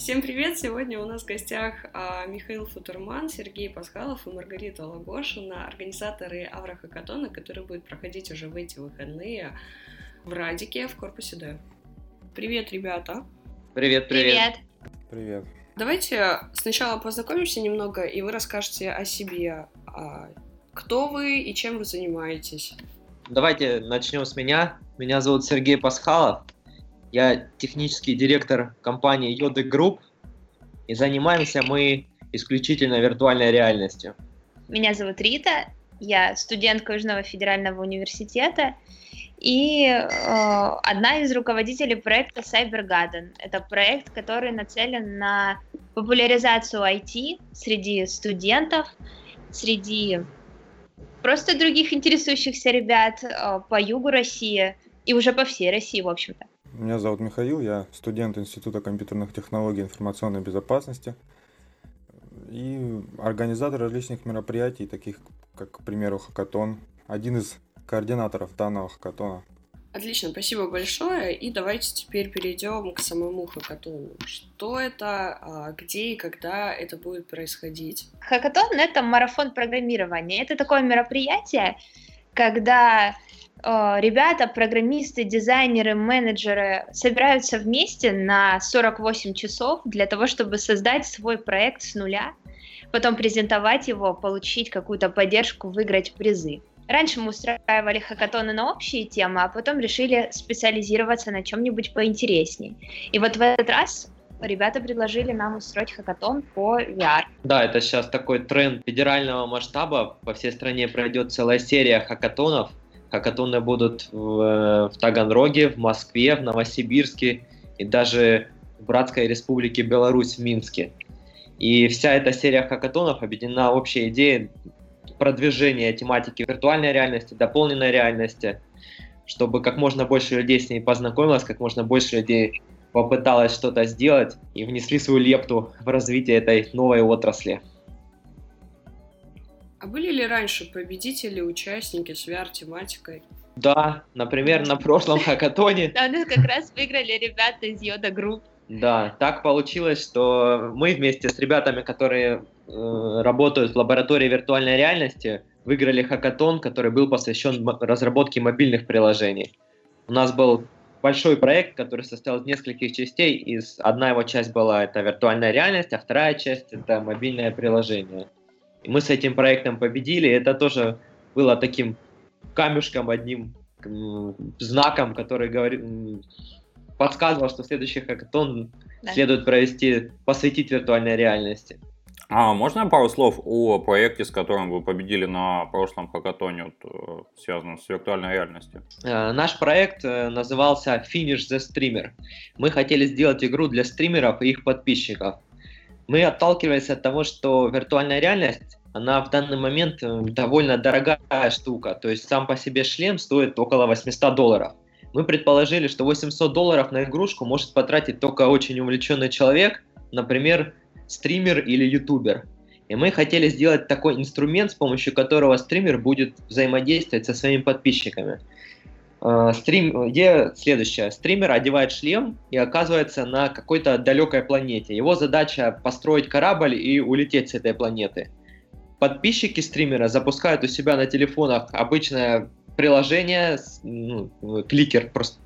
Всем привет! Сегодня у нас в гостях а, Михаил Футурман, Сергей Пасхалов и Маргарита Лагошина, организаторы Аврохакатона, который будет проходить уже в эти выходные в Радике в корпусе Д. Привет, ребята! Привет, привет! Привет! Давайте сначала познакомимся немного, и вы расскажете о себе. А, кто вы и чем вы занимаетесь? Давайте начнем с меня. Меня зовут Сергей Пасхалов. Я технический директор компании Yode Group, и занимаемся мы исключительно виртуальной реальностью. Меня зовут Рита, я студентка Южного федерального университета и э, одна из руководителей проекта CyberGarden. Это проект, который нацелен на популяризацию IT среди студентов, среди просто других интересующихся ребят э, по югу России и уже по всей России, в общем-то. Меня зовут Михаил, я студент Института компьютерных технологий и информационной безопасности и организатор различных мероприятий, таких как, к примеру, хакатон, один из координаторов данного хакатона. Отлично, спасибо большое. И давайте теперь перейдем к самому хакатону. Что это, а, где и когда это будет происходить? Хакатон — это марафон программирования. Это такое мероприятие, когда ребята, программисты, дизайнеры, менеджеры собираются вместе на 48 часов для того, чтобы создать свой проект с нуля, потом презентовать его, получить какую-то поддержку, выиграть призы. Раньше мы устраивали хакатоны на общие темы, а потом решили специализироваться на чем-нибудь поинтересней. И вот в этот раз ребята предложили нам устроить хакатон по VR. Да, это сейчас такой тренд федерального масштаба. По всей стране пройдет целая серия хакатонов, Хакатоны будут в, в Таганроге, в Москве, в Новосибирске и даже в Братской Республике Беларусь в Минске. И вся эта серия хакатонов объединена общей идеей продвижения тематики виртуальной реальности, дополненной реальности, чтобы как можно больше людей с ней познакомилось, как можно больше людей попыталось что-то сделать и внесли свою лепту в развитие этой новой отрасли. А были ли раньше победители, участники с VR-тематикой? Да, например, на прошлом хакатоне. Да, нас как раз выиграли ребята из Yode Group. Да, так получилось, что мы вместе с ребятами, которые э, работают в лаборатории виртуальной реальности, выиграли хакатон, который был посвящен разработке мобильных приложений. У нас был большой проект, который состоял из нескольких частей. Из одна его часть была это виртуальная реальность, а вторая часть это мобильное приложение. Мы с этим проектом победили. Это тоже было таким камешком одним, знаком, который говорил, подсказывал, что следующий хакатон да. следует провести, посвятить виртуальной реальности. А можно пару слов о проекте, с которым вы победили на прошлом хакатоне, вот, э, связанном с виртуальной реальностью? Э, наш проект э, назывался Finish the Streamer. Мы хотели сделать игру для стримеров и их подписчиков мы отталкивались от того, что виртуальная реальность, она в данный момент э, довольно дорогая штука. То есть сам по себе шлем стоит около 800 долларов. Мы предположили, что 800 долларов на игрушку может потратить только очень увлеченный человек, например, стример или ютубер. И мы хотели сделать такой инструмент, с помощью которого стример будет взаимодействовать со своими подписчиками. Э, стрим, где следующее. Стример одевает шлем и оказывается на какой-то далекой планете. Его задача построить корабль и улететь с этой планеты. Подписчики стримера запускают у себя на телефонах обычное приложение, ну, кликер, просто,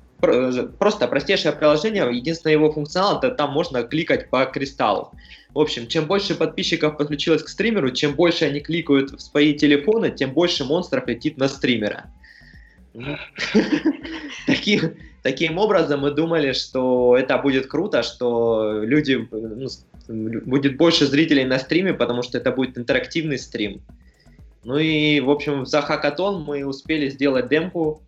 просто простейшее приложение. Единственное его функционал, это там можно кликать по кристаллу. В общем, чем больше подписчиков подключилось к стримеру, чем больше они кликают в свои телефоны, тем больше монстров летит на стримера. Таким, таким образом мы думали, что это будет круто, что люди, ну, будет больше зрителей на стриме, потому что это будет интерактивный стрим. Ну и, в общем, за хакатон мы успели сделать демку,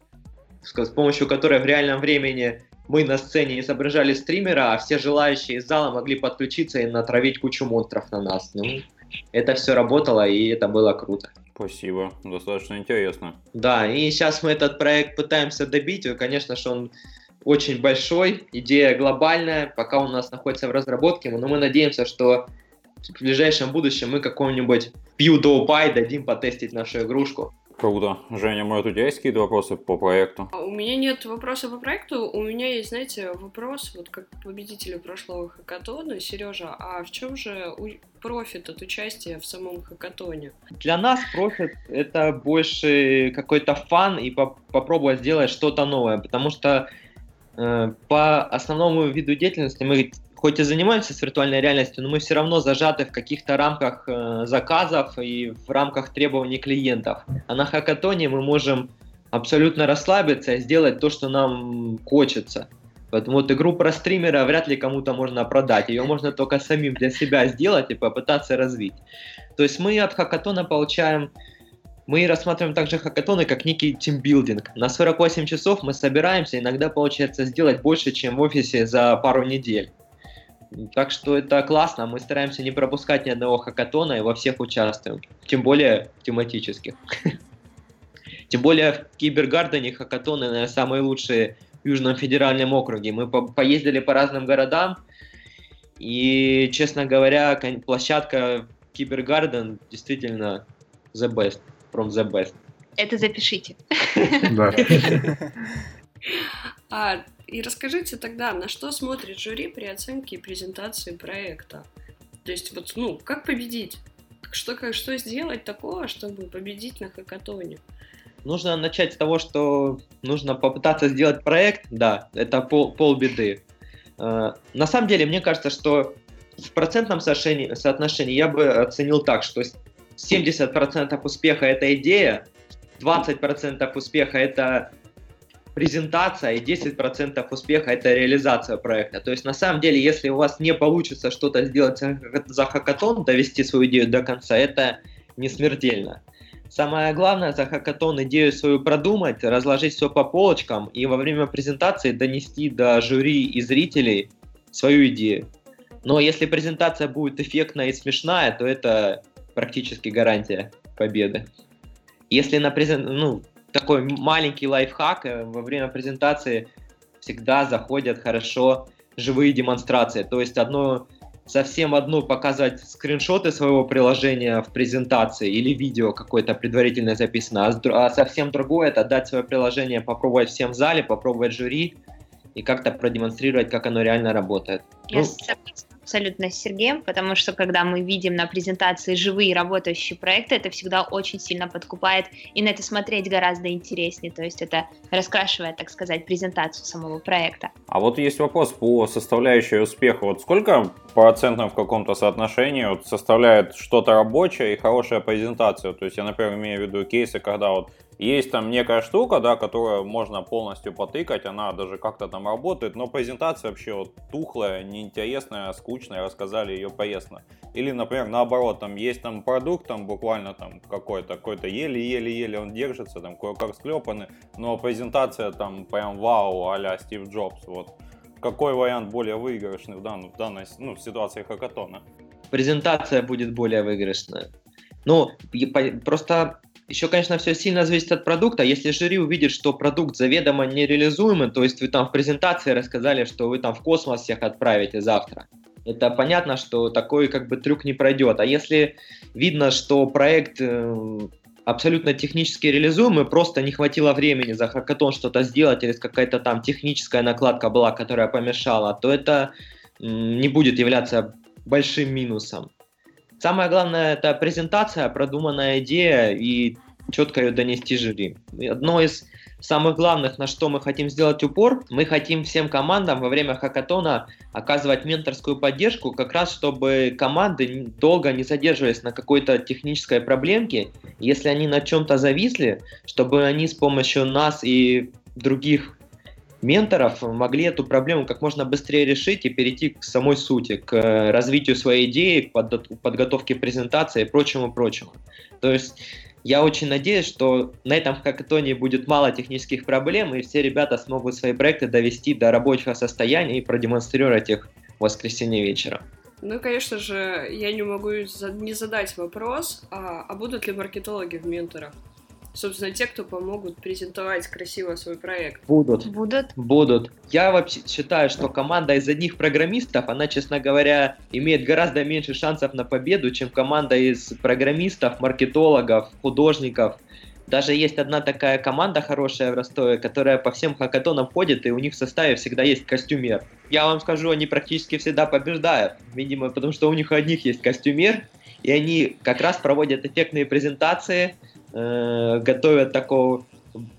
с помощью которой в реальном времени мы на сцене изображали стримера, а все желающие из зала могли подключиться и натравить кучу монстров на нас. Ну, это все работало, и это было круто. Спасибо, достаточно интересно. Да, и сейчас мы этот проект пытаемся добить. И, конечно же, он очень большой, идея глобальная, пока у нас находится в разработке, но мы надеемся, что в ближайшем будущем мы какому-нибудь PewDiePie дадим потестить нашу игрушку. Круто. Женя, может, у тебя есть какие-то вопросы по проекту? У меня нет вопроса по проекту, у меня есть, знаете, вопрос, вот как победителю прошлого хакатона, Сережа, а в чем же профит от участия в самом хакатоне? Для нас профит — это больше какой-то фан и по попробовать сделать что-то новое, потому что э, по основному виду деятельности мы хоть и занимаемся с виртуальной реальностью, но мы все равно зажаты в каких-то рамках э, заказов и в рамках требований клиентов. А на хакатоне мы можем абсолютно расслабиться и сделать то, что нам хочется. Поэтому вот игру про стримера вряд ли кому-то можно продать. Ее можно только самим для себя сделать и попытаться развить. То есть мы от хакатона получаем мы рассматриваем также хакатоны как некий тимбилдинг. На 48 часов мы собираемся, иногда получается сделать больше, чем в офисе за пару недель. Так что это классно, мы стараемся не пропускать ни одного хакатона и во всех участвуем, тем более тематических. Тем более в Кибергардене хакатоны, наверное, самые лучшие в Южном федеральном округе. Мы по поездили по разным городам, и, честно говоря, площадка Кибергарден действительно the best, from the best. Это запишите. Да. И расскажите тогда, на что смотрит жюри при оценке и презентации проекта? То есть вот, ну, как победить? Что, как, что сделать такого, чтобы победить на хакатоне? Нужно начать с того, что нужно попытаться сделать проект, да, это пол, полбеды. Э, на самом деле, мне кажется, что в процентном соотношении, соотношении я бы оценил так, что 70% успеха это идея, 20% успеха это презентация и 10% успеха это реализация проекта. То есть на самом деле, если у вас не получится что-то сделать за хакатон, довести свою идею до конца, это не смертельно. Самое главное за хакатон идею свою продумать, разложить все по полочкам и во время презентации донести до жюри и зрителей свою идею. Но если презентация будет эффектная и смешная, то это практически гарантия победы. Если на презент... ну, такой маленький лайфхак. Э, во время презентации всегда заходят хорошо живые демонстрации. То есть одно совсем одно показывать скриншоты своего приложения в презентации или видео какое-то предварительно записано, а, а совсем другое это дать свое приложение, попробовать всем в зале, попробовать жюри и как-то продемонстрировать, как оно реально работает. Я ну, абсолютно с Сергеем, потому что когда мы видим на презентации живые работающие проекты, это всегда очень сильно подкупает, и на это смотреть гораздо интереснее, то есть это раскрашивает, так сказать, презентацию самого проекта. А вот есть вопрос по составляющей успеха. Вот сколько процентов в каком-то соотношении вот составляет что-то рабочее и хорошая презентация? То есть я, например, имею в виду кейсы, когда вот есть там некая штука, да, которую можно полностью потыкать, она даже как-то там работает, но презентация вообще вот тухлая, неинтересная, скучная, рассказали ее поездно. Или, например, наоборот, там есть там продукт, там буквально там какой-то, какой-то еле-еле-еле он держится, там кое-как склепанный, но презентация там прям вау, а Стив Джобс, вот. Какой вариант более выигрышный в, данной, в данной ну, в ситуации хакатона? Презентация будет более выигрышная. Ну, просто еще, конечно, все сильно зависит от продукта. Если жюри увидит, что продукт заведомо нереализуемый, то есть вы там в презентации рассказали, что вы там в космос всех отправите завтра, это понятно, что такой как бы трюк не пройдет. А если видно, что проект э, абсолютно технически реализуемый, просто не хватило времени за хакатон что-то сделать, или какая-то там техническая накладка была, которая помешала, то это не будет являться большим минусом. Самое главное это презентация, продуманная идея и четко ее донести жюри. Одно из самых главных, на что мы хотим сделать упор, мы хотим всем командам во время хакатона оказывать менторскую поддержку, как раз чтобы команды долго не задерживались на какой-то технической проблемке. Если они на чем-то зависли, чтобы они с помощью нас и других менторов могли эту проблему как можно быстрее решить и перейти к самой сути, к э, развитию своей идеи, к подготовке презентации и прочему-прочему. То есть я очень надеюсь, что на этом хакатоне будет мало технических проблем, и все ребята смогут свои проекты довести до рабочего состояния и продемонстрировать их в воскресенье вечером. Ну, конечно же, я не могу не задать вопрос, а, а будут ли маркетологи в менторах? Собственно, те, кто помогут презентовать красиво свой проект? Будут. Будут? Будут. Я вообще считаю, что команда из одних программистов, она, честно говоря, имеет гораздо меньше шансов на победу, чем команда из программистов, маркетологов, художников, Даже есть одна такая команда хорошая в Ростове, которая по всем хакатонам ходит, и у них в составе всегда есть костюмер. Я вам скажу, они практически всегда побеждают, видимо, потому что у них у одних есть костюмер, и они как раз проводят эффектные презентации, э, готовят такого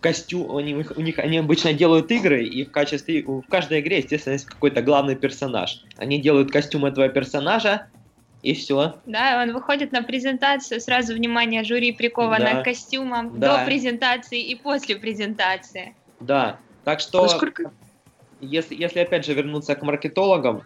костюм, они, у них они обычно делают игры, и в качестве в каждой игре, естественно, есть какой-то главный персонаж. Они делают костюм этого персонажа, и все. Да, он выходит на презентацию, сразу внимание жюри приковано да. к костюмам да. до презентации и после презентации. Да, так что, Насколько... если, если опять же вернуться к маркетологам,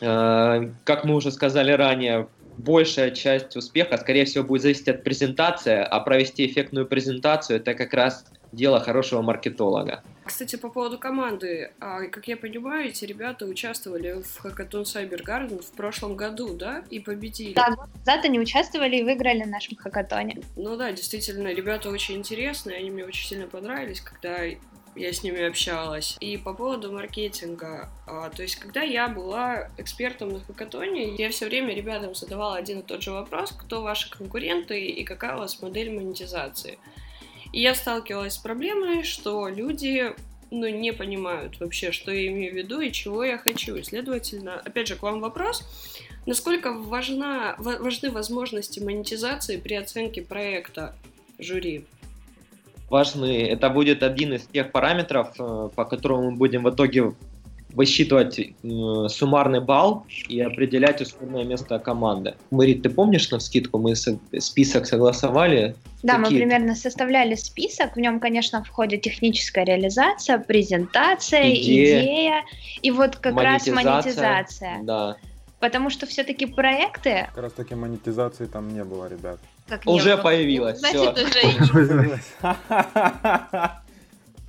э, как мы уже сказали ранее, большая часть успеха, скорее всего, будет зависеть от презентации, а провести эффектную презентацию – это как раз дело хорошего маркетолога. Кстати, по поводу команды, а, как я понимаю, эти ребята участвовали в Hackathon Cyber Garden в прошлом году, да, и победили. Да, год назад они участвовали и выиграли в нашем хакатоне. Ну да, действительно, ребята очень интересные, они мне очень сильно понравились, когда я с ними общалась. И по поводу маркетинга, а, то есть когда я была экспертом на хакатоне, я все время ребятам задавала один и тот же вопрос, кто ваши конкуренты и какая у вас модель монетизации. И я сталкивалась с проблемой, что люди ну, не понимают вообще, что я имею в виду и чего я хочу. И, следовательно, опять же, к вам вопрос. Насколько важна, важны возможности монетизации при оценке проекта жюри? Важны. Это будет один из тех параметров, э, по которому мы будем в итоге высчитывать э, суммарный балл и определять условное место команды. Марит, ты помнишь на скидку мы список согласовали? Да, Какие? мы примерно составляли список. В нем, конечно, входит техническая реализация, презентация, идея, идея и вот как раз монетизация. Да. Потому что все-таки проекты... Как раз таки монетизации там не было, ребят. Как уже было. появилась. Значит, уже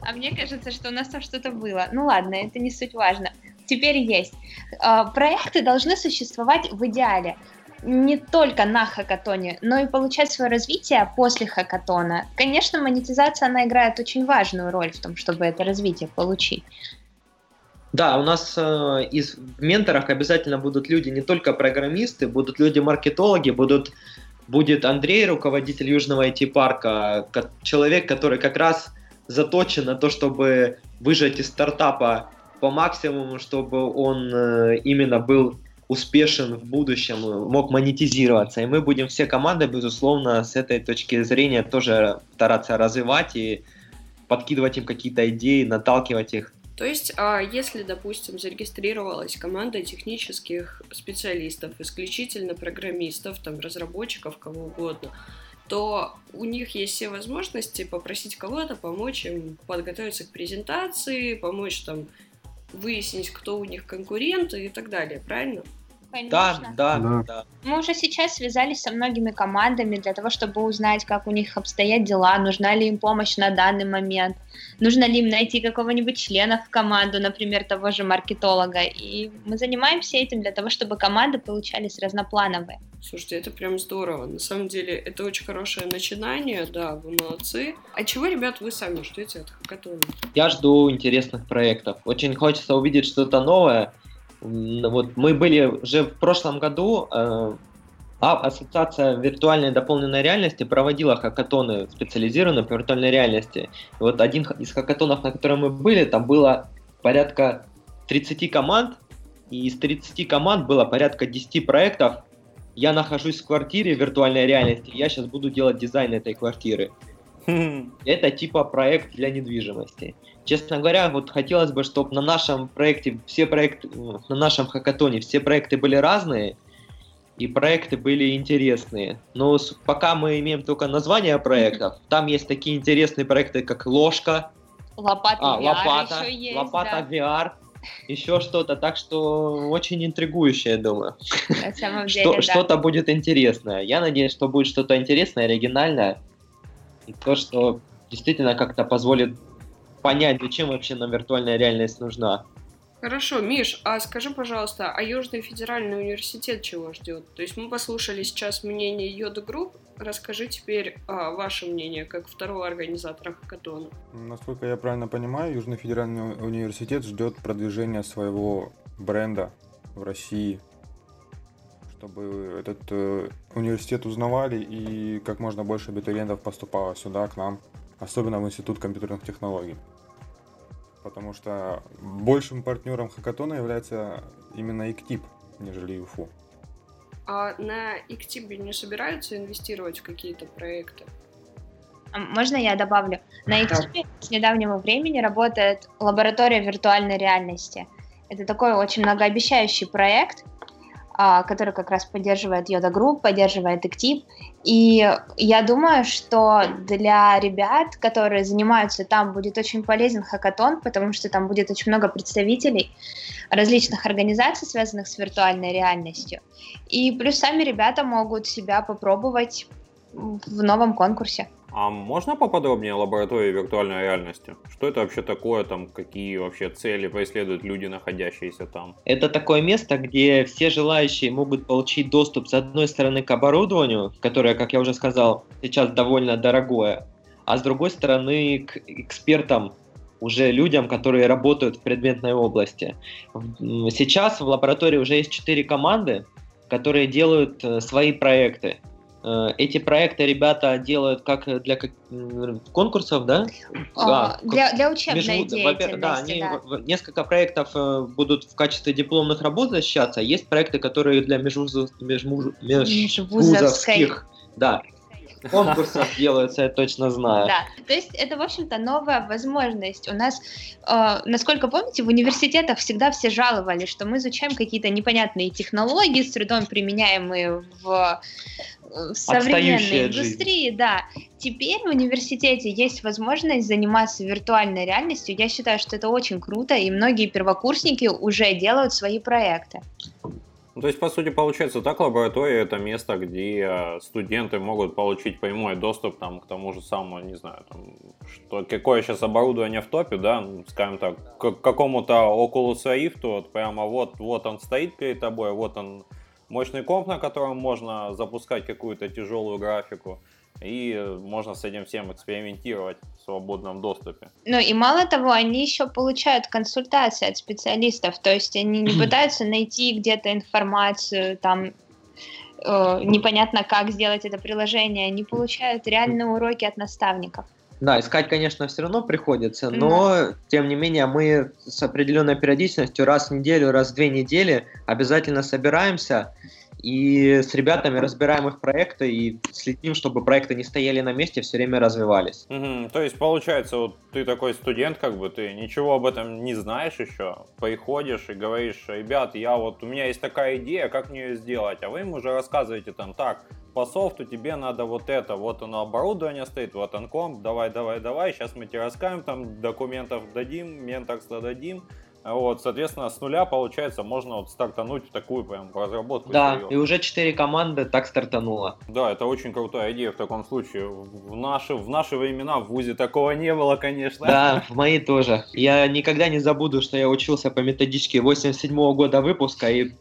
А мне кажется, что у нас там что-то было. Ну ладно, это не суть важно. Теперь есть. А, проекты должны существовать в идеале не только на хакатоне, но и получать свое развитие после хакатона. Конечно, монетизация, она играет очень важную роль в том, чтобы это развитие получить. Да, у нас э, из в менторах обязательно будут люди не только программисты, будут люди-маркетологи, будут будет Андрей, руководитель Южного IT-парка, человек, который как раз заточен на то, чтобы выжать из стартапа по максимуму, чтобы он э, именно был успешен в будущем, мог монетизироваться. И мы будем все команды, безусловно, с этой точки зрения тоже стараться развивать и подкидывать им какие-то идеи, наталкивать их то есть, а если, допустим, зарегистрировалась команда технических специалистов, исключительно программистов, там, разработчиков, кого угодно, то у них есть все возможности попросить кого-то помочь им подготовиться к презентации, помочь там выяснить, кто у них конкуренты и так далее, правильно? Конечно. Да, да, да. Мы уже сейчас связались со многими командами для того, чтобы узнать, как у них обстоят дела, нужна ли им помощь на данный момент, нужно ли им найти какого-нибудь члена в команду, например, того же маркетолога. И мы занимаемся этим для того, чтобы команды получались разноплановые. Слушайте, это прям здорово. На самом деле, это очень хорошее начинание, да, вы молодцы. А чего, ребят, вы сами ждете от хакатона? Я жду интересных проектов. Очень хочется увидеть что-то новое, вот мы были уже в прошлом году, э, а Ассоциация виртуальной дополненной реальности проводила хакатоны специализированные по виртуальной реальности. И вот один из хакатонов, на котором мы были, там было порядка 30 команд, и из 30 команд было порядка 10 проектов. Я нахожусь в квартире виртуальной реальности, я сейчас буду делать дизайн этой квартиры. Это типа проект для недвижимости. Честно говоря, вот хотелось бы, чтобы на нашем проекте, все проекты, на нашем хакатоне все проекты были разные, и проекты были интересные. Но пока мы имеем только название проектов, там есть такие интересные проекты, как ложка, лопата, а, VR лопата, еще есть, лопата да. VR, еще что-то. Так что очень интригующее, думаю. На самом деле, что, да. Что-то будет интересное. Я надеюсь, что будет что-то интересное, оригинальное. И то, что действительно как-то позволит понять, зачем вообще нам виртуальная реальность нужна. Хорошо, Миш, а скажи, пожалуйста, а Южный федеральный университет чего ждет? То есть мы послушали сейчас мнение Yode Group, расскажи теперь а, ваше мнение, как второго организатора хакатона. Насколько я правильно понимаю, Южный федеральный университет ждет продвижения своего бренда в России, чтобы этот э, университет узнавали и как можно больше абитуриентов поступало сюда, к нам, особенно в Институт компьютерных технологий. Потому что большим партнером хакатона является именно ИКТИП, нежели ЮФУ. А на ИКТИПе не собираются инвестировать в какие-то проекты? А можно я добавлю? На ИКТИПе с недавнего времени работает лаборатория виртуальной реальности. Это такой очень многообещающий проект, который как раз поддерживает Yode Group, поддерживает Эктип. И я думаю, что для ребят, которые занимаются там, будет очень полезен хакатон, потому что там будет очень много представителей различных организаций, связанных с виртуальной реальностью. И плюс сами ребята могут себя попробовать в новом конкурсе. А можно поподробнее о лаборатории виртуальной реальности? Что это вообще такое, там, какие вообще цели преследуют люди, находящиеся там? Это такое место, где все желающие могут получить доступ, с одной стороны, к оборудованию, которое, как я уже сказал, сейчас довольно дорогое, а с другой стороны, к экспертам, уже людям, которые работают в предметной области. Сейчас в лаборатории уже есть четыре команды, которые делают э, свои проекты. Э, эти проекты ребята делают как для как, конкурсов, да? А, а, для, для учебной межвуз... деятельности, да, они да. Несколько проектов э, будут в качестве дипломных работ защищаться. Есть проекты, которые для межвузов... межвуз... межвузовских да, конкурсов делаются, я точно знаю. Да, то есть это, в общем-то, новая возможность. У нас, э, насколько помните, в университетах всегда все жаловались, что мы изучаем какие-то непонятные технологии, с трудом применяемые в в современной индустрии, жизнь. да. Теперь в университете есть возможность заниматься виртуальной реальностью. Я считаю, что это очень круто, и многие первокурсники уже делают свои проекты. Ну, то есть, по сути, получается так, лаборатория это место, где э, студенты могут получить прямой доступ там, к тому же самому, не знаю, там, что, какое сейчас оборудование в топе, да, ну, скажем так, к какому-то Oculus Rift, вот прямо вот, вот он стоит перед тобой, вот он мощный комп, на котором можно запускать какую-то тяжелую графику, и можно с этим всем экспериментировать в свободном доступе. Ну и мало того, они еще получают консультации от специалистов, то есть они не пытаются найти где-то информацию, там э, непонятно как сделать это приложение, они получают реальные уроки от наставников. Да, искать, конечно, все равно приходится, но, да. тем не менее, мы с определенной периодичностью раз в неделю, раз в две недели обязательно собираемся и с ребятами разбираем их проекты и следим, чтобы проекты не стояли на месте, все время развивались. Угу, то есть, получается, вот ты такой студент, как бы, ты ничего об этом не знаешь еще, приходишь и говоришь, ребят, я вот, у меня есть такая идея, как мне ее сделать, а вы им уже рассказываете там, так, по софту тебе надо вот это, вот оно оборудование стоит, вот он комп, давай, давай, давай, сейчас мы тебе расскажем, там документов дадим, ментакса дадим, вот, соответственно, с нуля, получается, можно вот стартануть в такую прям разработку. Да, серьезно. и уже четыре команды так стартануло. Да, это очень крутая идея в таком случае. В наши, в наши времена в ВУЗе такого не было, конечно. Да, в мои тоже. Я никогда не забуду, что я учился по методичке 87 -го года выпуска, и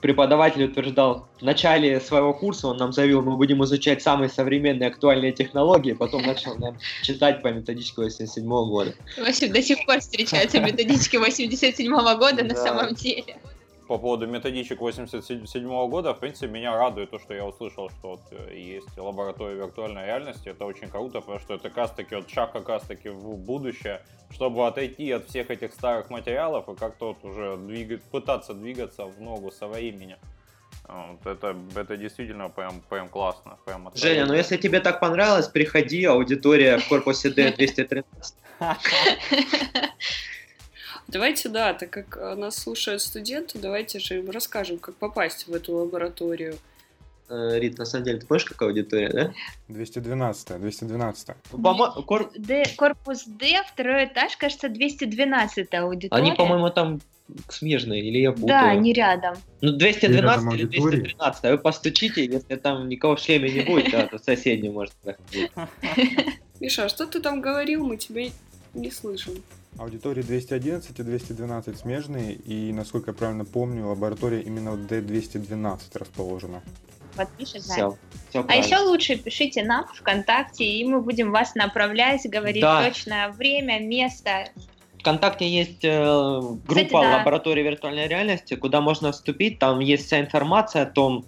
преподаватель утверждал, в начале своего курса он нам заявил, мы будем изучать самые современные актуальные технологии, потом начал нам читать по методичке 87 -го года. В общем, до сих пор встречаются методички 87 -го года на самом деле по поводу методичек 87 года, в принципе, меня радует то, что я услышал, что вот э, есть лаборатория виртуальной реальности. Это очень круто, потому что это как раз таки вот шаг как раз таки в будущее, чтобы отойти от всех этих старых материалов и как-то вот уже двигать, пытаться двигаться в ногу со времени. Вот это, это действительно прям, прям классно. Прям Женя, ну если тебе так понравилось, приходи, аудитория в корпусе D213. Давайте, да, так как э, нас слушают студенты, давайте же им расскажем, как попасть в эту лабораторию. Э, Рит, на самом деле, ты помнишь, какая аудитория, да? 212 212 Кор... D, корпус D, второй этаж, кажется, 212 аудитория. Они, по-моему, там смежные, или я путаю? Да, они рядом. Ну, 212 или 213, а вы постучите, если там никого в шлеме не будет, да, то соседний может. Миша, а что ты там говорил, мы тебя не слышим. Аудитории 211 и 212 смежные, и, насколько я правильно помню, лаборатория именно в D212 расположена. Вот пишет, все, все а еще лучше пишите нам ВКонтакте, и мы будем вас направлять, говорить да. точное время, место. ВКонтакте есть э, группа Кстати, да. лаборатории виртуальной реальности, куда можно вступить. Там есть вся информация о том,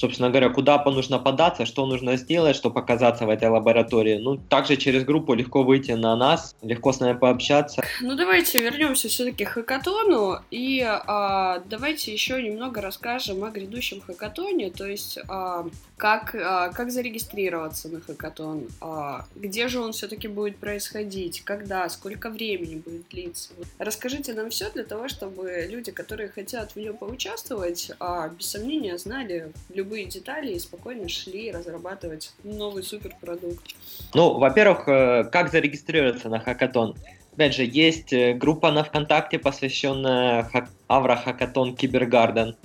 собственно говоря, куда нужно податься, что нужно сделать, чтобы оказаться в этой лаборатории. Ну, также через группу легко выйти на нас, легко с нами пообщаться. Ну давайте вернемся все-таки к хакатону и а, давайте еще немного расскажем о грядущем хакатоне, то есть а, как, а, как зарегистрироваться на хакатон, а, где же он все-таки будет происходить, когда, сколько времени будет длиться. Расскажите нам все для того, чтобы люди, которые хотят в нем поучаствовать, а, без сомнения знали любые детали и спокойно шли разрабатывать новый суперпродукт. Ну, во-первых, э, как зарегистрироваться на хакатон? Опять же, есть э, группа на ВКонтакте, посвященная хак- Аврохакатон Кибергарден.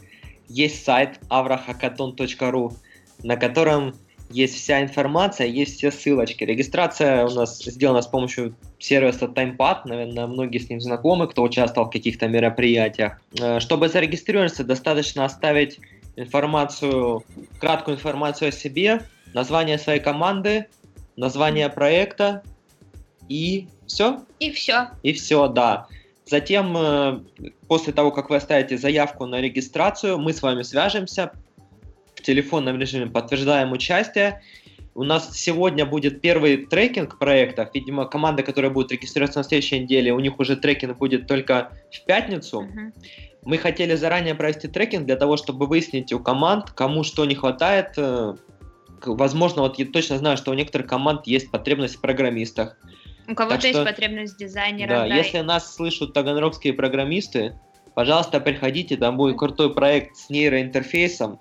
Есть сайт avrohackathon.ru, на котором есть вся информация, есть все ссылочки. Регистрация у нас сделана с помощью сервиса TimePad, наверное, многие с ним знакомы, кто участвовал в каких-то мероприятиях. Э, Чтобы зарегистрироваться, достаточно оставить информацию, краткую информацию о себе, название своей команды, название проекта и все. И все. И все, да. Затем, э, после того, как вы оставите заявку на регистрацию, мы с вами свяжемся в телефонном режиме, подтверждаем участие. У нас сегодня будет первый трекинг проектов. Видимо, команда, которая будет регистрироваться на следующей неделе, у них уже трекинг будет только в пятницу. Мгм. Мы хотели заранее провести трекинг для того, чтобы выяснить у команд, кому что не хватает. Э, Возможно, вот я точно знаю, что у некоторых команд есть потребность в программистах. У кого-то Так есть что- потребность дизайнера. Да, если нас слышат таганрогские программисты, пожалуйста, приходите, там будет крутой проект с нейроинтерфейсом,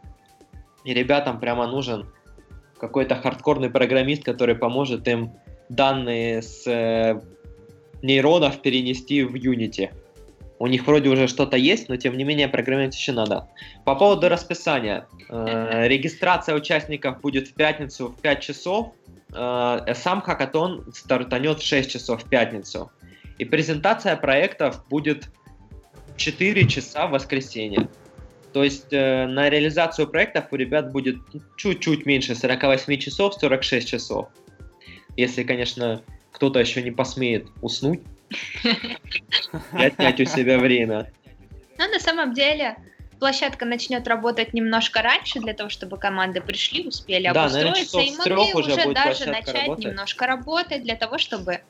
и ребятам прямо нужен какой-то хардкорный программист, который поможет им данные с э, нейронов перенести в Unity. У них вроде уже что-то есть, но тем не менее программировать еще надо. По поводу расписания. Э, регистрация участников будет в пятницу в 5 часов. Э, сам хакатон стартанет в 6 часов в пятницу. И презентация проектов будет в 4 часа в воскресенье. То есть э, на реализацию проектов у ребят будет чуть-чуть меньше 48 часов, 46 часов. Если, конечно, кто-то еще не посмеет уснуть и отнять у себя время. Но на самом деле площадка начнет работать немножко раньше для того, чтобы команды пришли, успели Да, наверное, обустроиться и часов с могли уже уже даже начать работать. немножко работать для того, чтобы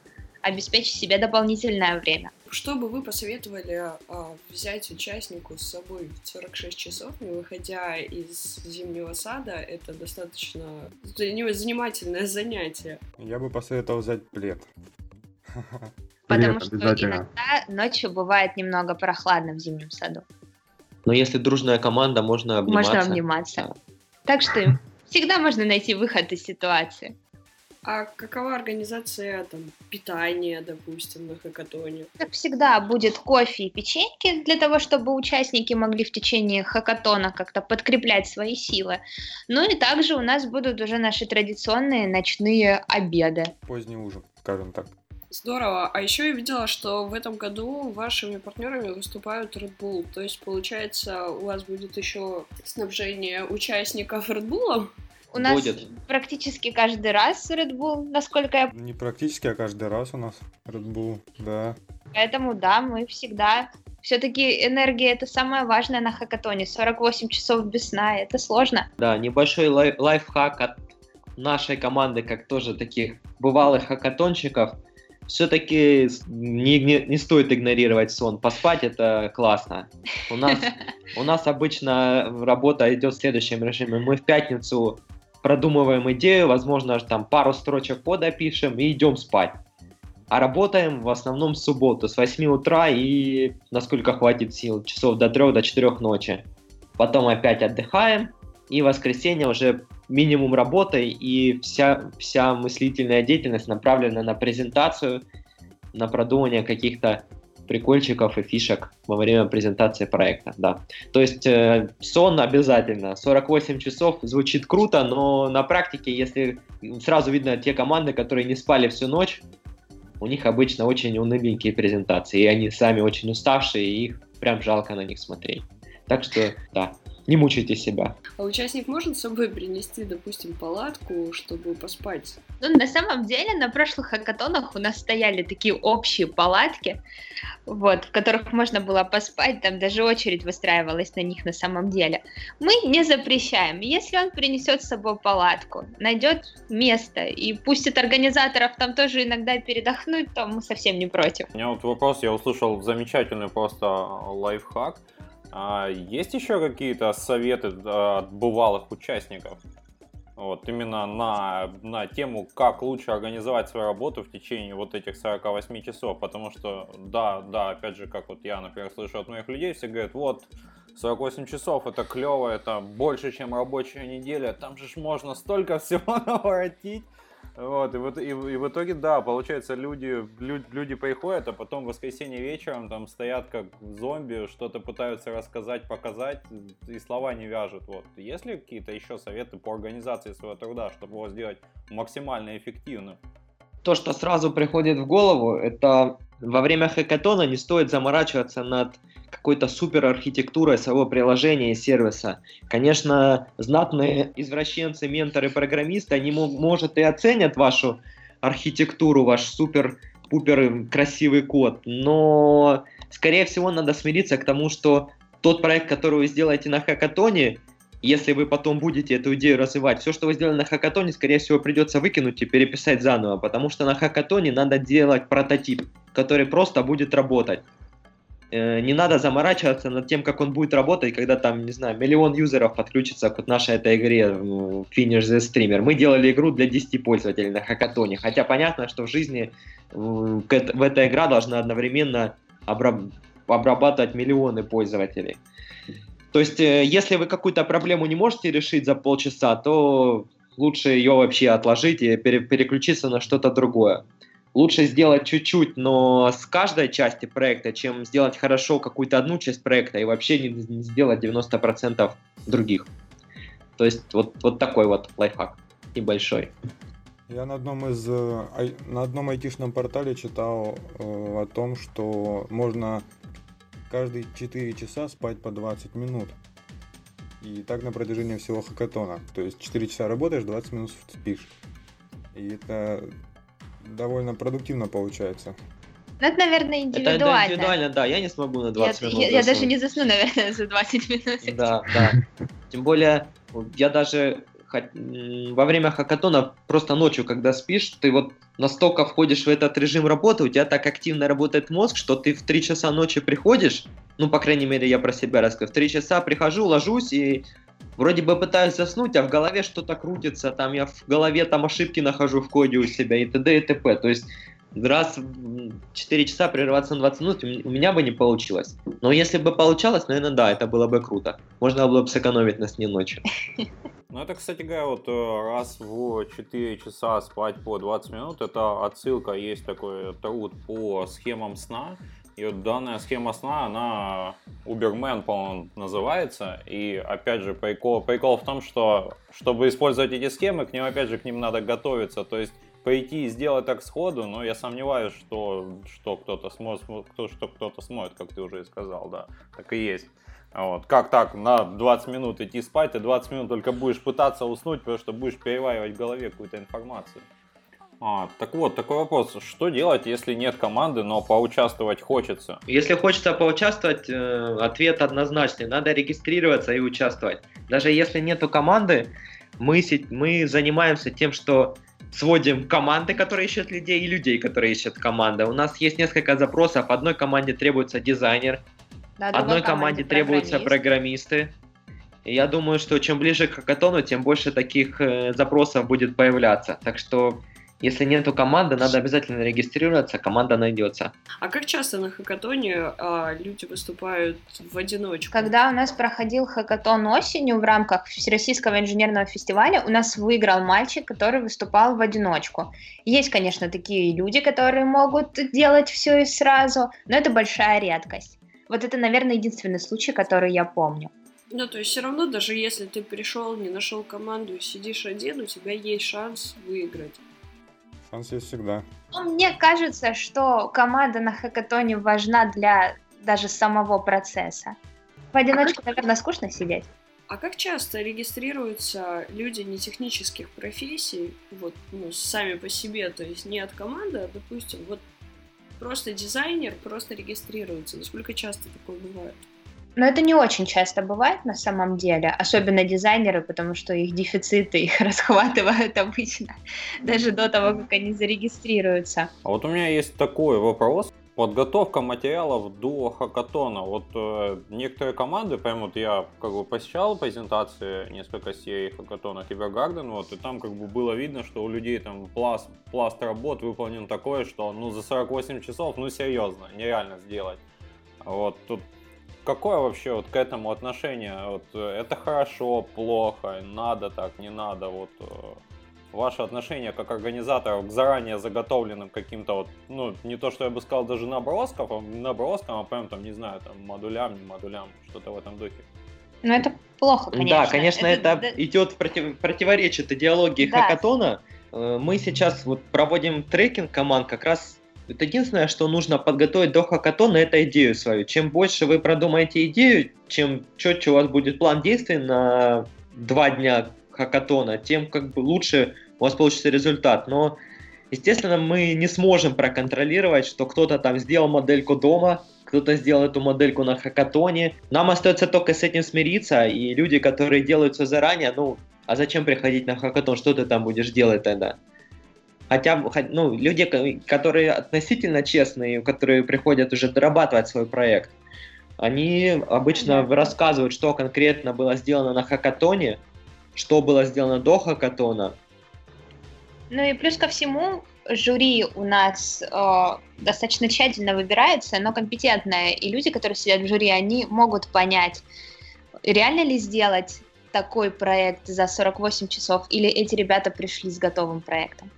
обеспечить себе дополнительное время. Что бы вы посоветовали а, взять участнику с собой в 46 часов, не выходя из зимнего сада? Это достаточно занимательное занятие. Я бы посоветовал взять плед. Потому Привет, что иногда ночью бывает немного прохладно в зимнем саду. Но если дружная команда, можно обниматься. Можно обниматься. Так что всегда можно найти выход из ситуации. А какова организация там, питания, допустим, на хакатоне? Как всегда, будет кофе и печеньки для того, чтобы участники могли в течение хакатона как-то подкреплять свои силы. Ну и также у нас будут уже наши традиционные ночные обеды. Поздний ужин, скажем так. Здорово. А еще я видела, что в этом году вашими партнерами выступают Red Bull. То есть, получается, у вас будет еще снабжение участников Red Bull? У нас Будет. практически каждый раз Red Bull, насколько я... Не практически, а каждый раз у нас Red Bull, да. Поэтому, да, мы всегда... Все-таки энергия это самое важное на хакатоне. 48 часов без сна, это сложно. Да, небольшой лай- лайфхак от нашей команды, как тоже таких бывалых хакатонщиков. Все-таки не, не, не стоит игнорировать сон. Поспать это классно. У нас, у нас обычно работа идет в следующем режиме. Мы в пятницу продумываем идею, возможно, там пару строчек кода пишем и идем спать. А работаем в основном в субботу с 8 утра и насколько хватит сил, часов до 3 до 4 ночи. Потом опять отдыхаем, и воскресенье уже минимум работы, и вся, вся мыслительная деятельность направлена на презентацию, на продумывание каких-то прикольчиков и фишек во время презентации проекта, да. То есть э, сон обязательно. 48 часов звучит круто, но на практике, если сразу видно те команды, которые не спали всю ночь, у них обычно очень уныленькие презентации, и они сами очень уставшие, и их прям жалко на них смотреть. Так что, да, не мучайте себя. А участник может с собой принести, допустим, палатку, чтобы поспать? Ну, на самом деле, на прошлых хакатонах у нас стояли такие общие палатки, вот, в которых можно было поспать, там даже очередь выстраивалась на них на самом деле. Мы не запрещаем. Если он принесет с собой палатку, найдет место и пустит организаторов там тоже иногда передохнуть, то мы совсем не против. У меня вот вопрос, я услышал замечательный просто лайфхак – а есть еще какие-то советы от бывалых участников? Вот, именно на, на тему, как лучше организовать свою работу в течение вот этих 48 часов. Потому что, да, да, опять же, как вот я, например, слышу от моих людей, все говорят, вот, 48 часов это клево, это больше, чем рабочая неделя, там же можно столько всего наворотить. Вот, и, вот, и, и в итоге, да, получается, люди, люди, люди приходят, а потом в воскресенье вечером там стоят как зомби, что-то пытаются рассказать, показать, и слова не вяжут. Вот. Есть ли какие-то еще советы по организации своего труда, чтобы его сделать максимально эффективным? То, что сразу приходит в голову, это во время хакатона не стоит заморачиваться над какой-то супер архитектурой своего приложения и сервиса. Конечно, знатные извращенцы, менторы, программисты, они, может, и оценят вашу архитектуру, ваш супер-пупер красивый код, но, скорее всего, надо смириться к тому, что тот проект, который вы сделаете на хакатоне, если вы потом будете эту идею развивать, все, что вы сделали на хакатоне, скорее всего, придется выкинуть и переписать заново, потому что на хакатоне надо делать прототип, который просто будет работать. Э, не надо заморачиваться над тем, как он будет работать, когда там, не знаю, миллион юзеров подключится к вот нашей этой игре Finish the Streamer. Мы делали игру для 10 пользователей на хакатоне, хотя понятно, что в жизни в эта игра должна одновременно обрабатывать миллионы пользователей. То есть, э, если вы какую-то проблему не можете решить за полчаса, то лучше ее вообще отложить и переключиться на что-то другое лучше сделать чуть-чуть, но с каждой части проекта, чем сделать хорошо какую-то одну часть проекта и вообще не, не сделать 90% других. То есть вот, вот такой вот лайфхак небольшой. Я на одном из э, на одном айтишном портале читал э, о том, что можно каждые 4 часа спать по 20 минут. И так на протяжении всего хакатона. То есть 4 часа работаешь, 20 минут спишь. И это довольно продуктивно получается. Ну, это, наверное, индивидуально. Это индивидуально, да. Я не смогу на 20 я, минут. Я, я даже не засну, наверное, за 20 минут. Да, да. Тем более, я даже во время хакатона просто ночью, когда спишь, ты вот настолько входишь в этот режим работы, у тебя так активно работает мозг, что ты в 3 часа ночи приходишь, ну, по крайней мере, я про себя рассказываю, в 3 часа прихожу, ложусь и вроде бы пытаюсь заснуть, а в голове что-то крутится, там я в голове там ошибки нахожу в коде у себя и т.д. и т.п. То есть раз в 4 часа прерываться на 20 минут у меня бы не получилось. Но если бы получалось, наверное, да, это было бы круто. Можно было бы сэкономить на сне ночью. Ну, это, кстати говоря, вот э, раз в 4 часа спать по 20 минут, это отсылка, есть такой труд по схемам сна, и вот данная схема сна, она Uberman, по-моему, называется. И опять же, прикол, прикол в том, что чтобы использовать эти схемы, к ним опять же к ним надо готовиться. То есть пойти и сделать так сходу, но я сомневаюсь, что, что кто-то сможет, кто, что кто-то сможет, как ты уже и сказал, да, так и есть. Вот. Как так, на 20 минут идти спать, ты 20 минут только будешь пытаться уснуть, потому что будешь переваривать в голове какую-то информацию. А, так вот, такой вопрос. Что делать, если нет команды, но поучаствовать хочется? Если хочется поучаствовать, э, ответ однозначный. Надо регистрироваться и участвовать. Даже если нету команды, мы, мы занимаемся тем, что сводим команды, которые ищут людей, и людей, которые ищут команды. У нас есть несколько запросов. Одной команде требуется дизайнер, да, одной команде, команде требуются программисты. И я думаю, что чем ближе к хакатону, тем больше таких э, запросов будет появляться. Так что если нету команды, надо обязательно регистрироваться, команда найдется. А как часто на хакатоне а, люди выступают в одиночку? Когда у нас проходил хакатон осенью в рамках Всероссийского инженерного фестиваля, у нас выиграл мальчик, который выступал в одиночку. Есть, конечно, такие люди, которые могут делать все и сразу, но это большая редкость. Вот это, наверное, единственный случай, который я помню. Ну, то есть все равно, даже если ты пришел, не нашел команду и сидишь один, у тебя есть шанс выиграть. Шанс есть всегда. Ну, мне кажется, что команда на хакатоне важна для даже самого процесса. В одиночку, наверное, скучно сидеть. А как часто регистрируются люди нетехнических профессий, вот, ну, сами по себе, то есть не от команды, а, допустим, вот просто дизайнер просто регистрируется. Насколько часто такое бывает? Но это не очень часто бывает на самом деле, особенно дизайнеры, потому что их дефициты их расхватывают обычно, даже до того, как они зарегистрируются. А вот у меня есть такой вопрос. Подготовка материалов до хакатона. Вот э, некоторые команды, прям вот я как бы посещал презентации несколько серий хакатона Кибергарден, вот, и там как бы было видно, что у людей там пласт, пласт работ выполнен такой, что ну за 48 часов, ну серьезно, нереально сделать. Вот тут какое вообще вот к этому отношение? Вот, э, это хорошо, плохо, надо так, не надо, вот э, ваше отношение как организаторов к заранее заготовленным каким-то вот, ну, не то, что я бы сказал даже набросков, а наброскам, а прям там, не знаю, там, модулям, не модулям, что-то в этом духе. Ну, это плохо, конечно. Да, конечно, это, это да... идет в против... противоречит идеологии да. хакатона. Э, мы сейчас вот проводим трекинг команд как раз это единственное, что нужно подготовить до хакатона, это идею свою. Чем больше вы продумаете идею, чем четче у вас будет план действий на два дня хакатона, тем как бы лучше у вас получится результат. Но, естественно, мы не сможем проконтролировать, что кто-то там сделал модельку дома, кто-то сделал эту модельку на хакатоне. Нам остается только с этим смириться, и люди, которые делают все заранее, ну, а зачем приходить на хакатон, что ты там будешь делать тогда? Хотя ну, люди, которые относительно честные, которые приходят уже дорабатывать свой проект, они обычно рассказывают, что конкретно было сделано на хакатоне, что было сделано до хакатона, ну и плюс ко всему, жюри у нас э, достаточно тщательно выбирается, но компетентное, и люди, которые сидят в жюри, они могут понять, реально ли сделать такой проект за 48 часов, или эти ребята пришли с готовым проектом.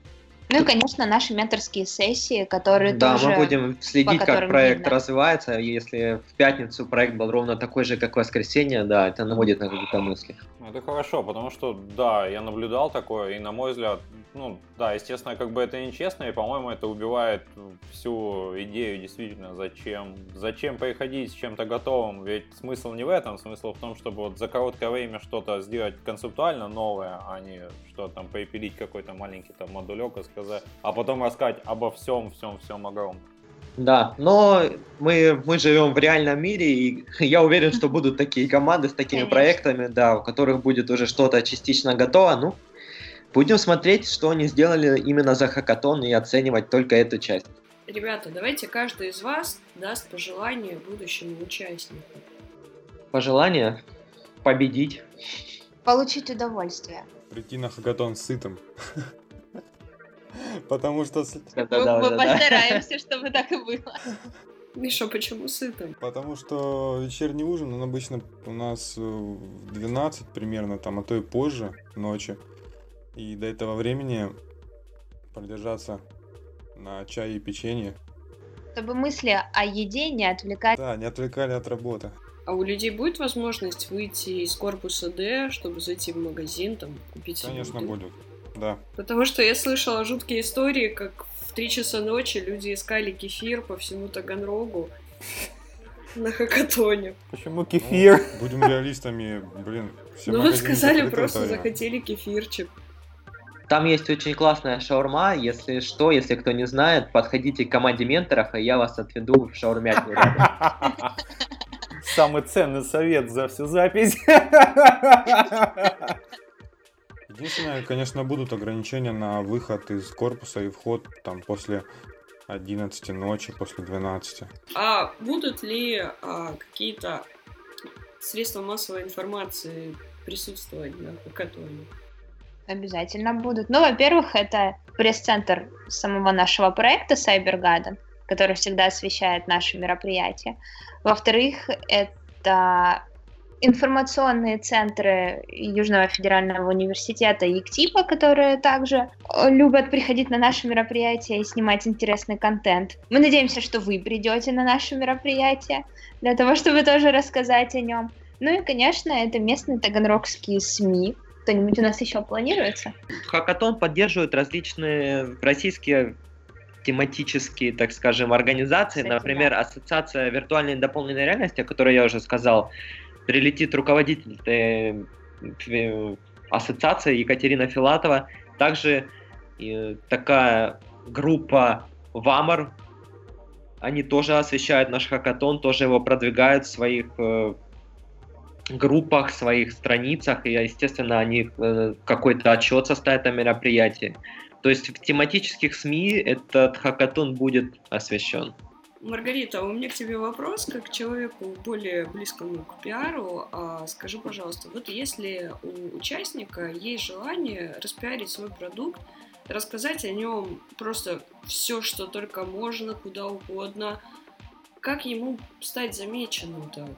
Ну и, конечно, наши менторские сессии, которые да, тоже... Да, мы будем следить, как проект видно. развивается. Если в пятницу проект был ровно такой же, как в воскресенье, да, это наводит на какие-то мысли. Это хорошо, потому что, да, я наблюдал такое, и, на мой взгляд, ну, да, естественно, как бы это нечестно, и, по-моему, это убивает всю идею, действительно, зачем, зачем приходить с чем-то готовым, ведь смысл не в этом, смысл в том, чтобы вот за короткое время что-то сделать концептуально новое, а не что там припилить какой-то маленький там модулек и сказать, а потом рассказать обо всем, всем, всем огромном. Да, но мы, мы живем в реальном мире, и я уверен, что будут такие команды с такими Конечно. проектами, да, у которых будет уже что-то частично готово. Ну, Будем смотреть, что они сделали именно за хакатон и оценивать только эту часть. Ребята, давайте каждый из вас даст пожелание будущему участнику. Пожелание? Победить. Получить удовольствие. Прийти на хакатон сытым. Потому что... Мы постараемся, чтобы так и было. Миша, почему сытым? Потому что вечерний ужин, он обычно у нас в 12 примерно, там, а то и позже ночи. И до этого времени продержаться на чае и печенье. Чтобы мысли о еде не отвлекали. Да, не отвлекали от работы. А у людей будет возможность выйти из корпуса D, чтобы зайти в магазин, там, купить Конечно, еду? будет, да. Потому что я слышала жуткие истории, как в 3 часа ночи люди искали кефир по всему Таганрогу на хакатоне. Почему кефир? Ну, будем реалистами, блин. Все ну, сказали, просто захотели кефирчик. Там есть очень классная шаурма. Если что, если кто не знает, подходите к команде менторов, и я вас отведу в шаурмятню. Самый ценный совет за всю запись. Единственное, конечно, будут ограничения на выход из корпуса и вход там после 11 ночи, после 12. А будут ли а, какие-то средства массовой информации присутствовать на хакатоне? Обязательно будут. Ну, во-первых, это пресс-центр самого нашего проекта Cyber Garden, который всегда освещает наши мероприятия. Во-вторых, это информационные центры Южного федерального университета ЕКТИПа, которые также любят приходить на наши мероприятия и снимать интересный контент. Мы надеемся, что вы придете на наше мероприятие для того, чтобы тоже рассказать о нем. Ну и, конечно, это местные таганрогские СМИ, кто-нибудь у нас еще планируется? Хакатон поддерживает различные российские тематические, так скажем, организации, Кстати, Например, да. Ассоциация виртуальной и дополненной реальности, о которой я уже сказал. прилетит руководитель ассоциации Екатерина Филатова. Также э, такая группа ВАМАР, они тоже освещают наш хакатон, тоже его продвигают в своих э, группах, своих страницах, и, естественно, они э, какой-то отчет составят о мероприятии. То есть в тематических СМИ этот хакатон будет освещен. Маргарита, у меня к тебе вопрос, как человеку более близкому к пиару. А, скажи, пожалуйста, вот если у участника есть желание распиарить свой продукт, рассказать о нем просто все, что только можно, куда угодно, как ему стать замеченным-то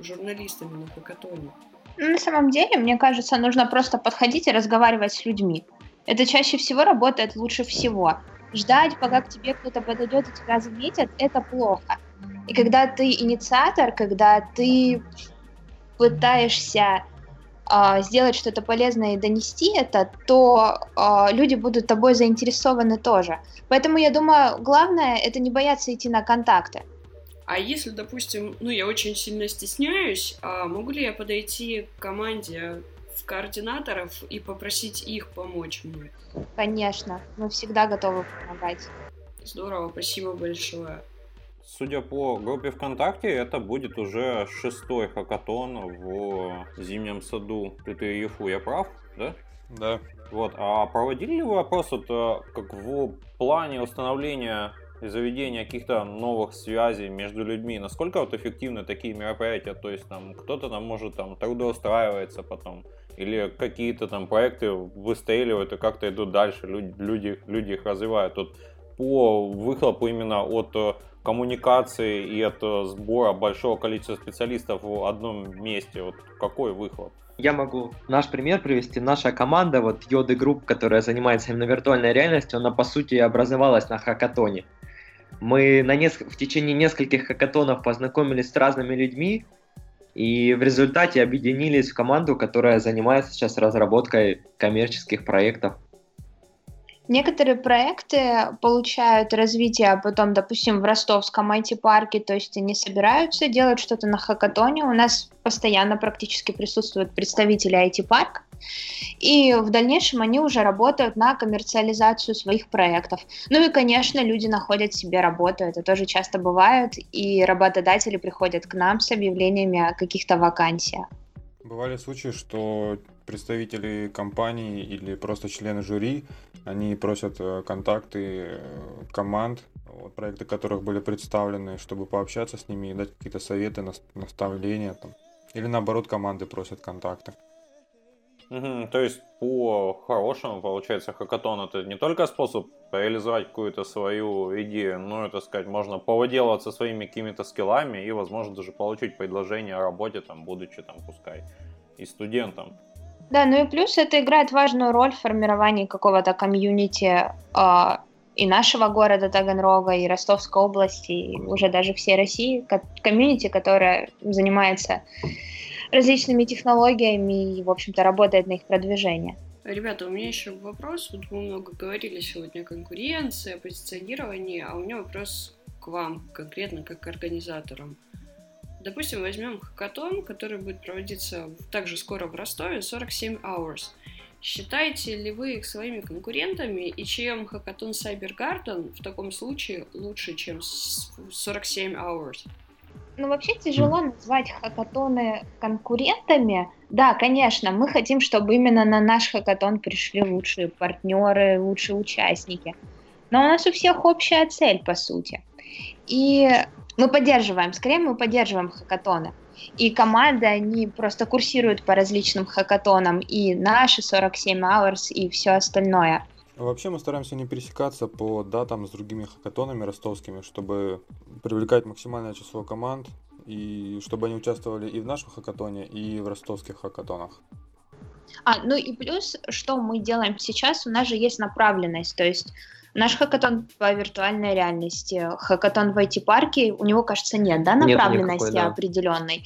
журналистами на хакатоне? На самом деле, мне кажется, нужно просто подходить и разговаривать с людьми. Это чаще всего работает лучше всего. Ждать, пока к тебе кто-то подойдет и тебя заметят, это плохо. И когда ты инициатор, когда ты пытаешься э, сделать что-то полезное и донести это, то э, люди будут тобой заинтересованы тоже. Поэтому я думаю, главное это не бояться идти на контакты. А если, допустим, ну я очень сильно стесняюсь, а могу ли я подойти к команде в координаторов и попросить их помочь мне? Конечно, мы всегда готовы помогать. Здорово, спасибо большое. Судя по группе ВКонтакте, это будет уже шестой хакатон в зимнем саду ТТИФУ. Я прав, да? Да. Вот, а проводили ли вы вопрос, вот, э, как в плане установления и заведения каких-то новых связей между людьми, насколько вот эффективны такие мероприятия, то есть там кто-то там может там трудоустраивается потом, или какие-то там проекты выстреливают и как-то идут дальше, люди, люди, люди их развивают. Вот по выхлопу именно от э, коммуникации и от э, сбора большого количества специалистов в одном месте, вот какой выхлоп? Я могу наш пример привести. Наша команда, вот Yode Group, которая занимается именно виртуальной реальностью, она по сути образовалась на хакатоне. Мы на неск... в течение нескольких хакатонов познакомились с разными людьми, и в результате объединились в команду, которая занимается сейчас разработкой коммерческих проектов. Некоторые проекты получают развитие, а потом, допустим, в ростовском IT-парке, то есть они собираются делать что-то на хакатоне. У нас постоянно практически присутствуют представители IT-парка, и в дальнейшем они уже работают на коммерциализацию своих проектов. Ну и, конечно, люди находят себе работу, это тоже часто бывает, и работодатели приходят к нам с объявлениями о каких-то вакансиях. Бывали случаи, что представители компании или просто члены жюри, они просят э, контакты э, команд, проекты которых были представлены, чтобы пообщаться с ними и дать какие-то советы, наставления. Там. Или наоборот, команды просят контакты. Угу, то есть по-хорошему, получается, хакатон это не только способ реализовать какую-то свою идею, но, это сказать, можно повыделываться своими какими-то скиллами и, возможно, даже получить предложение о работе, там, будучи, там, пускай, и студентом. Да, ну и плюс это играет важную роль в формировании какого-то комьюнити э, и нашего города Таганрога, и Ростовской области, и уже даже всей России, комьюнити, которая занимается различными технологиями и, в общем-то, работает на их продвижение. Ребята, у меня еще вопрос. Вот мы много говорили сегодня о конкуренции, о позиционировании, а у меня вопрос к вам, конкретно как к организаторам. Допустим, возьмем хакатон, который будет проводиться также скоро в Ростове, 47 hours. Считаете ли вы их своими конкурентами, и чем хакатон Cyber Garden в таком случае лучше, чем 47 hours? Ну, вообще тяжело назвать хакатоны конкурентами. Да, конечно, мы хотим, чтобы именно на наш хакатон пришли лучшие партнеры, лучшие участники. Но у нас у всех общая цель, по сути. И мы поддерживаем, скорее мы поддерживаем хакатоны. И команды, они просто курсируют по различным хакатонам, и наши 47 hours, и все остальное – Вообще мы стараемся не пересекаться по датам с другими хакатонами ростовскими, чтобы привлекать максимальное число команд и чтобы они участвовали и в нашем хакатоне, и в ростовских хакатонах. А, ну и плюс, что мы делаем сейчас, у нас же есть направленность, то есть наш хакатон по виртуальной реальности, хакатон в IT-парке, у него, кажется, нет, да, направленности нет никакой, да. определенной.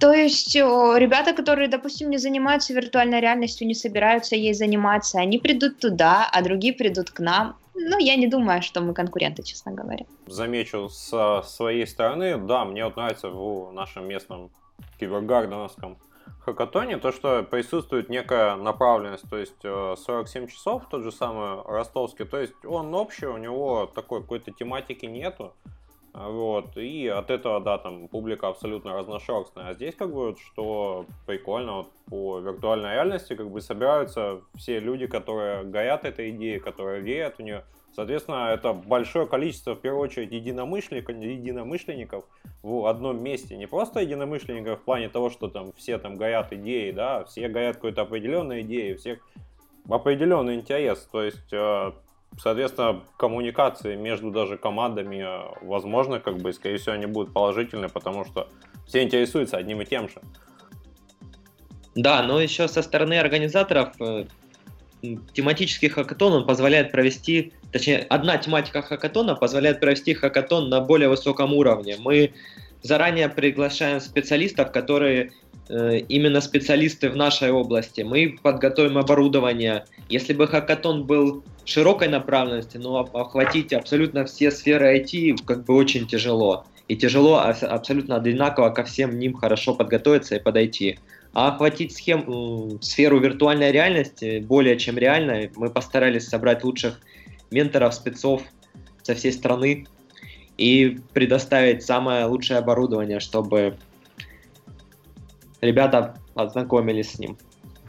То есть ребята, которые, допустим, не занимаются виртуальной реальностью, не собираются ей заниматься, они придут туда, а другие придут к нам. Ну, я не думаю, что мы конкуренты, честно говоря. Замечу со своей стороны, да, мне вот нравится в нашем местном кибергарденовском хакатоне, то, что присутствует некая направленность, то есть 47 часов, тот же самый ростовский, то есть он общий, у него такой какой-то тематики нету, вот, и от этого, да, там публика абсолютно разношерстная. А здесь как бы, что прикольно, вот, по виртуальной реальности как бы собираются все люди, которые горят этой идеей, которые верят в нее. Соответственно, это большое количество, в первую очередь, единомышленников, единомышленников в одном месте. Не просто единомышленников в плане того, что там все там горят идеей, да, все горят какой-то определенной идеей, у всех определенный интерес. То есть э, Соответственно, коммуникации между даже командами э, возможно, как бы, скорее всего, они будут положительные, потому что все интересуются одним и тем же. Да, но еще со стороны организаторов э, тематический хакатон он позволяет провести, точнее, одна тематика хакатона позволяет провести хакатон на более высоком уровне. Мы заранее приглашаем специалистов, которые э, именно специалисты в нашей области. Мы подготовим оборудование. Если бы хакатон был широкой направленности, но охватить абсолютно все сферы IT как бы очень тяжело. И тяжело абсолютно одинаково ко всем ним хорошо подготовиться и подойти. А охватить схем, сферу виртуальной реальности более чем реально. Мы постарались собрать лучших менторов, спецов со всей страны и предоставить самое лучшее оборудование, чтобы ребята ознакомились с ним.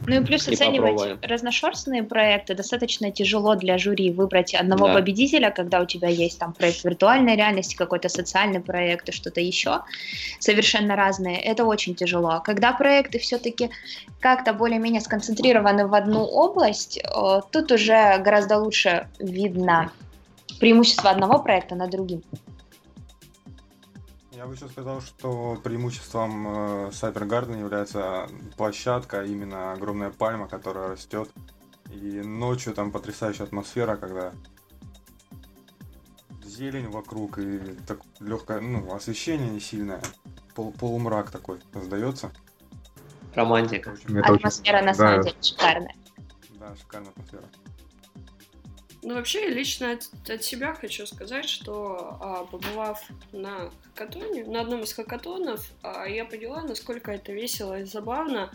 Ну и плюс и оценивать попробуем. разношерстные проекты достаточно тяжело для жюри выбрать одного да. победителя, когда у тебя есть там проект виртуальной реальности, какой-то социальный проект и что-то еще, совершенно разные. Это очень тяжело. Когда проекты все-таки как-то более-менее сконцентрированы в одну область, тут уже гораздо лучше видно преимущество одного проекта над другим. Я бы еще сказал, что преимуществом э, Cyber Garden является площадка, именно огромная пальма, которая растет. И ночью там потрясающая атмосфера, когда зелень вокруг и так легкое, ну, освещение не сильное, пол, полумрак такой создается. Романтика. Атмосфера очень... на самом да. деле шикарная. Да, шикарная атмосфера. Ну, вообще, лично от, от себя хочу сказать, что а, побывав на хакатоне, на одном из хакатонов, а, я поняла, насколько это весело и забавно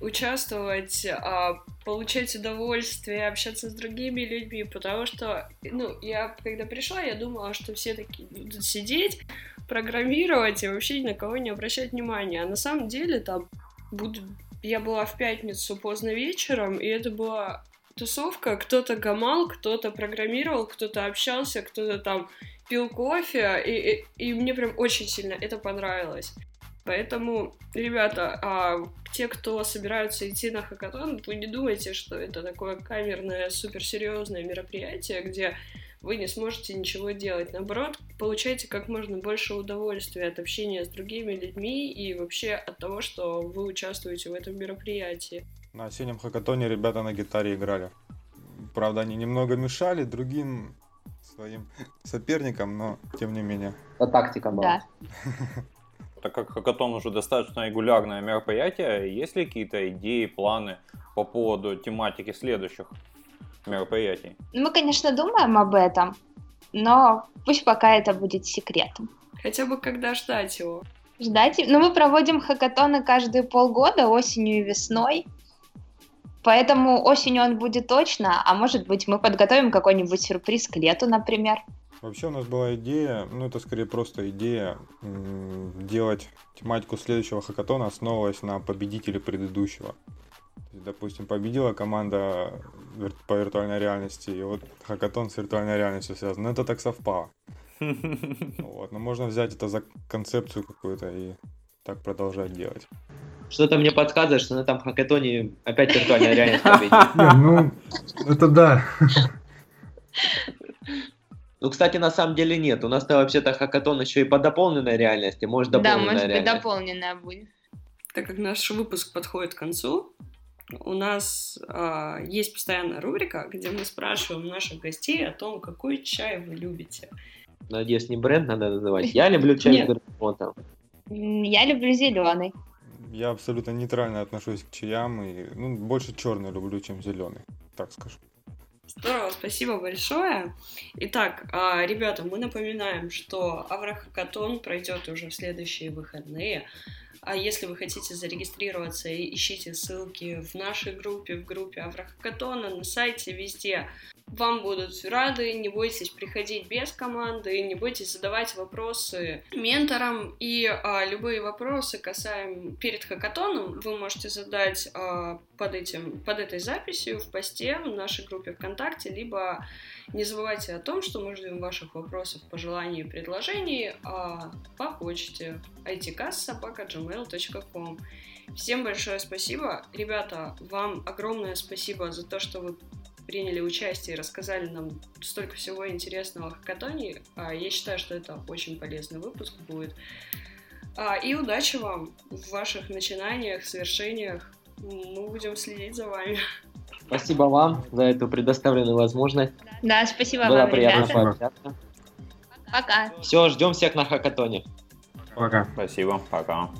участвовать, а, получать удовольствие, общаться с другими людьми, потому что, ну, я когда пришла, я думала, что все такие будут сидеть, программировать и вообще ни на кого не обращать внимания, а на самом деле там будут я была в пятницу поздно вечером, и это было тусовка, кто-то гамал, кто-то программировал, кто-то общался, кто-то там пил кофе, и, и, и мне прям очень сильно это понравилось. Поэтому, ребята, а, те, кто собираются идти на хакатон, вы не думайте, что это такое камерное, суперсерьезное мероприятие, где вы не сможете ничего делать. Наоборот, получайте как можно больше удовольствия от общения с другими людьми и вообще от того, что вы участвуете в этом мероприятии. На осеннем хакатоне ребята на гитаре играли. Правда, они немного мешали другим своим соперникам, но тем не менее. Это тактика была. Да. Так как хакатон уже достаточно регулярное мероприятие, есть ли какие-то идеи, планы по поводу тематики следующих мероприятий? Мы, конечно, думаем об этом, но пусть пока это будет секретом. Хотя бы когда ждать его? Ждать? Ну, мы проводим хакатоны каждые полгода, осенью и весной. Поэтому осенью он будет точно, а может быть мы подготовим какой-нибудь сюрприз к лету, например. Вообще у нас была идея, ну это скорее просто идея, делать тематику следующего хакатона, основываясь на победителе предыдущего. Допустим, победила команда по виртуальной реальности, и вот хакатон с виртуальной реальностью связан. Но это так совпало. Вот, но можно взять это за концепцию какую-то и так продолжать делать. Что-то мне подсказывает, что на этом хакатоне опять виртуальная реальность победит. Ну, это да. Ну, кстати, на самом деле нет. У нас-то вообще-то хакатон еще и по дополненной реальности. Может, дополненная Да, может реальность. быть, дополненная будет. Так как наш выпуск подходит к концу, у нас э, есть постоянная рубрика, где мы спрашиваем наших гостей о том, какой чай вы любите. Надеюсь, не бренд надо называть. Я люблю чай с бергамотом. Я люблю зеленый. Я абсолютно нейтрально отношусь к чаям и ну, больше черный люблю, чем зеленый, так скажу. Здорово, спасибо большое. Итак, а, ребята, мы напоминаем, что Аврахакатон пройдет уже в следующие выходные. А если вы хотите зарегистрироваться, ищите ссылки в нашей группе, в группе Аврахакатона, на сайте, везде. Вам будут рады, не бойтесь приходить без команды, не бойтесь задавать вопросы менторам, и а, любые вопросы касаем перед хакатоном вы можете задать а, под, этим, под этой записью в посте в нашей группе ВКонтакте, либо не забывайте о том, что мы ждем ваших вопросов, пожеланий и предложений а, по почте itcast.gmail.com Всем большое спасибо. Ребята, вам огромное спасибо за то, что вы приняли участие и рассказали нам столько всего интересного о хакатоне. А, я считаю, что это очень полезный выпуск будет. А, и удачи вам в ваших начинаниях, свершениях. Мы будем следить за вами. Спасибо вам за эту предоставленную возможность. Да, спасибо Было вам, приятно ребята. пообщаться. Пока. Все, ждем всех на хакатоне. Пока. Спасибо, пока.